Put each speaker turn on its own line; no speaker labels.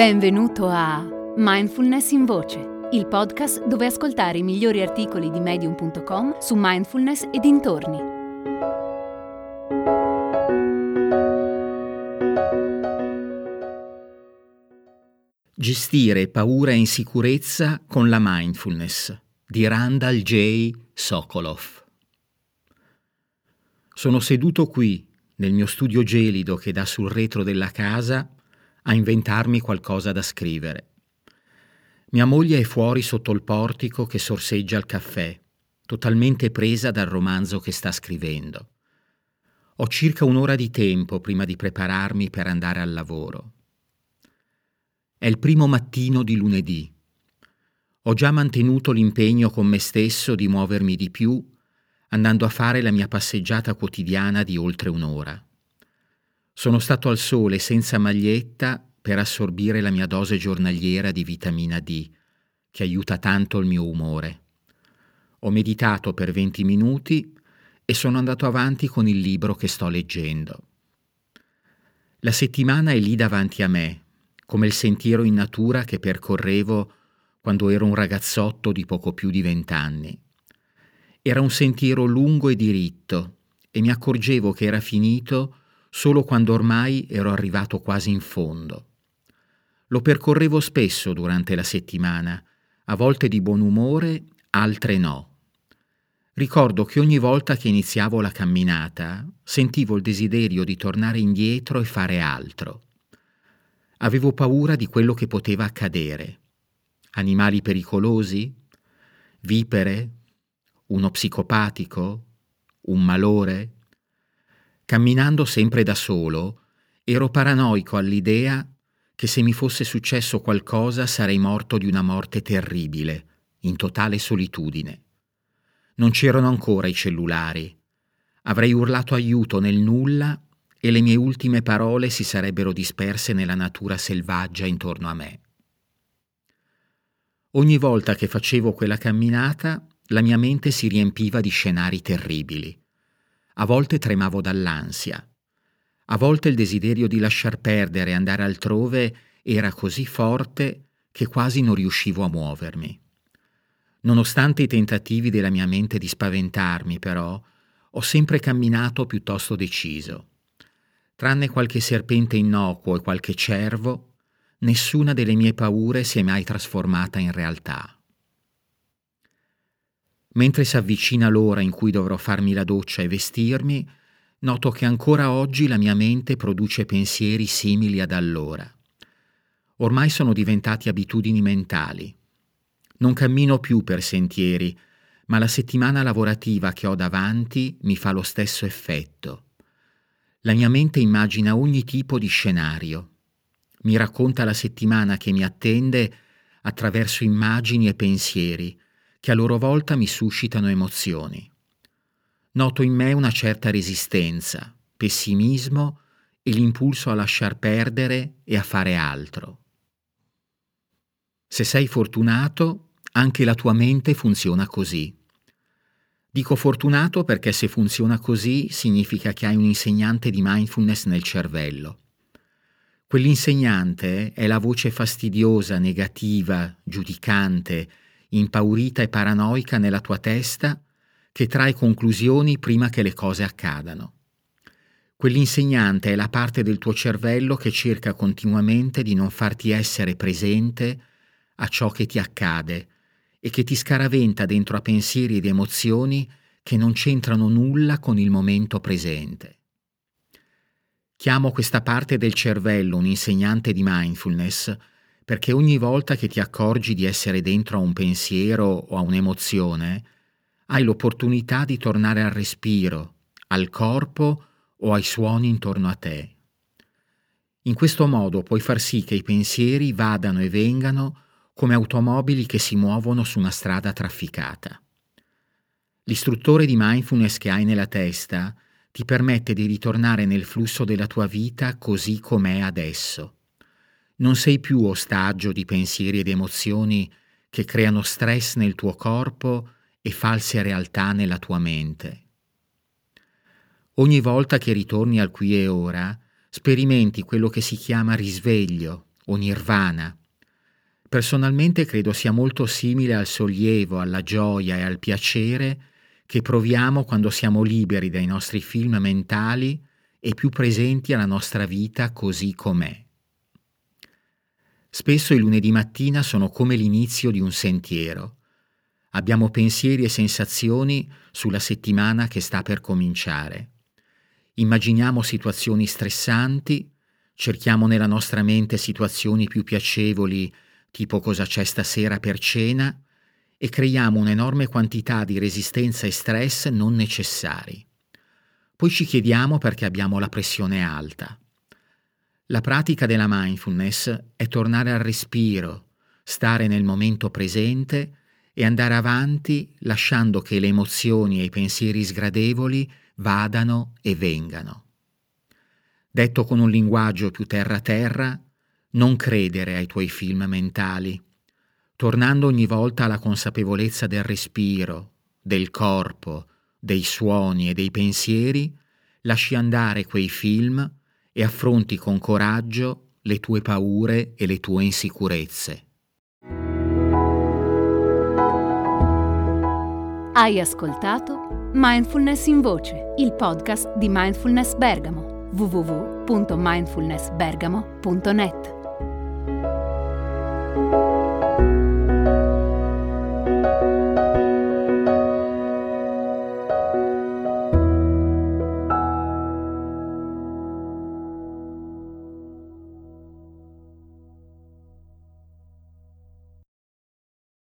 Benvenuto a Mindfulness in Voce, il podcast dove ascoltare i migliori articoli di medium.com su mindfulness e dintorni.
Gestire paura e insicurezza con la mindfulness di Randall J. Sokolov. Sono seduto qui, nel mio studio gelido che dà sul retro della casa, a inventarmi qualcosa da scrivere. Mia moglie è fuori sotto il portico che sorseggia il caffè, totalmente presa dal romanzo che sta scrivendo. Ho circa un'ora di tempo prima di prepararmi per andare al lavoro. È il primo mattino di lunedì. Ho già mantenuto l'impegno con me stesso di muovermi di più, andando a fare la mia passeggiata quotidiana di oltre un'ora. Sono stato al sole senza maglietta per assorbire la mia dose giornaliera di vitamina D, che aiuta tanto il mio umore. Ho meditato per 20 minuti e sono andato avanti con il libro che sto leggendo. La settimana è lì davanti a me, come il sentiero in natura che percorrevo quando ero un ragazzotto di poco più di vent'anni. Era un sentiero lungo e diritto e mi accorgevo che era finito solo quando ormai ero arrivato quasi in fondo. Lo percorrevo spesso durante la settimana, a volte di buon umore, altre no. Ricordo che ogni volta che iniziavo la camminata sentivo il desiderio di tornare indietro e fare altro. Avevo paura di quello che poteva accadere. Animali pericolosi? Vipere? Uno psicopatico? Un malore? Camminando sempre da solo, ero paranoico all'idea che se mi fosse successo qualcosa sarei morto di una morte terribile, in totale solitudine. Non c'erano ancora i cellulari. Avrei urlato aiuto nel nulla e le mie ultime parole si sarebbero disperse nella natura selvaggia intorno a me. Ogni volta che facevo quella camminata, la mia mente si riempiva di scenari terribili. A volte tremavo dall'ansia. A volte il desiderio di lasciar perdere e andare altrove era così forte che quasi non riuscivo a muovermi. Nonostante i tentativi della mia mente di spaventarmi, però, ho sempre camminato piuttosto deciso. Tranne qualche serpente innocuo e qualche cervo, nessuna delle mie paure si è mai trasformata in realtà. Mentre si avvicina l'ora in cui dovrò farmi la doccia e vestirmi, noto che ancora oggi la mia mente produce pensieri simili ad allora. Ormai sono diventati abitudini mentali. Non cammino più per sentieri, ma la settimana lavorativa che ho davanti mi fa lo stesso effetto. La mia mente immagina ogni tipo di scenario. Mi racconta la settimana che mi attende attraverso immagini e pensieri, che a loro volta mi suscitano emozioni. Noto in me una certa resistenza, pessimismo e l'impulso a lasciar perdere e a fare altro. Se sei fortunato, anche la tua mente funziona così. Dico fortunato perché se funziona così significa che hai un insegnante di mindfulness nel cervello. Quell'insegnante è la voce fastidiosa, negativa, giudicante, impaurita e paranoica nella tua testa che trae conclusioni prima che le cose accadano. Quell'insegnante è la parte del tuo cervello che cerca continuamente di non farti essere presente a ciò che ti accade e che ti scaraventa dentro a pensieri ed emozioni che non c'entrano nulla con il momento presente. Chiamo questa parte del cervello un insegnante di mindfulness perché ogni volta che ti accorgi di essere dentro a un pensiero o a un'emozione, hai l'opportunità di tornare al respiro, al corpo o ai suoni intorno a te. In questo modo puoi far sì che i pensieri vadano e vengano come automobili che si muovono su una strada trafficata. L'istruttore di mindfulness che hai nella testa ti permette di ritornare nel flusso della tua vita così com'è adesso non sei più ostaggio di pensieri ed emozioni che creano stress nel tuo corpo e false realtà nella tua mente. Ogni volta che ritorni al qui e ora, sperimenti quello che si chiama risveglio o nirvana. Personalmente credo sia molto simile al sollievo, alla gioia e al piacere che proviamo quando siamo liberi dai nostri film mentali e più presenti alla nostra vita così com'è. Spesso i lunedì mattina sono come l'inizio di un sentiero. Abbiamo pensieri e sensazioni sulla settimana che sta per cominciare. Immaginiamo situazioni stressanti, cerchiamo nella nostra mente situazioni più piacevoli, tipo cosa c'è stasera per cena, e creiamo un'enorme quantità di resistenza e stress non necessari. Poi ci chiediamo perché abbiamo la pressione alta. La pratica della mindfulness è tornare al respiro, stare nel momento presente e andare avanti lasciando che le emozioni e i pensieri sgradevoli vadano e vengano. Detto con un linguaggio più terra-terra, non credere ai tuoi film mentali, tornando ogni volta alla consapevolezza del respiro, del corpo, dei suoni e dei pensieri, lasci andare quei film e affronti con coraggio le tue paure e le tue insicurezze.
Hai ascoltato Mindfulness in Voce, il podcast di Mindfulness Bergamo, www.mindfulnessbergamo.net.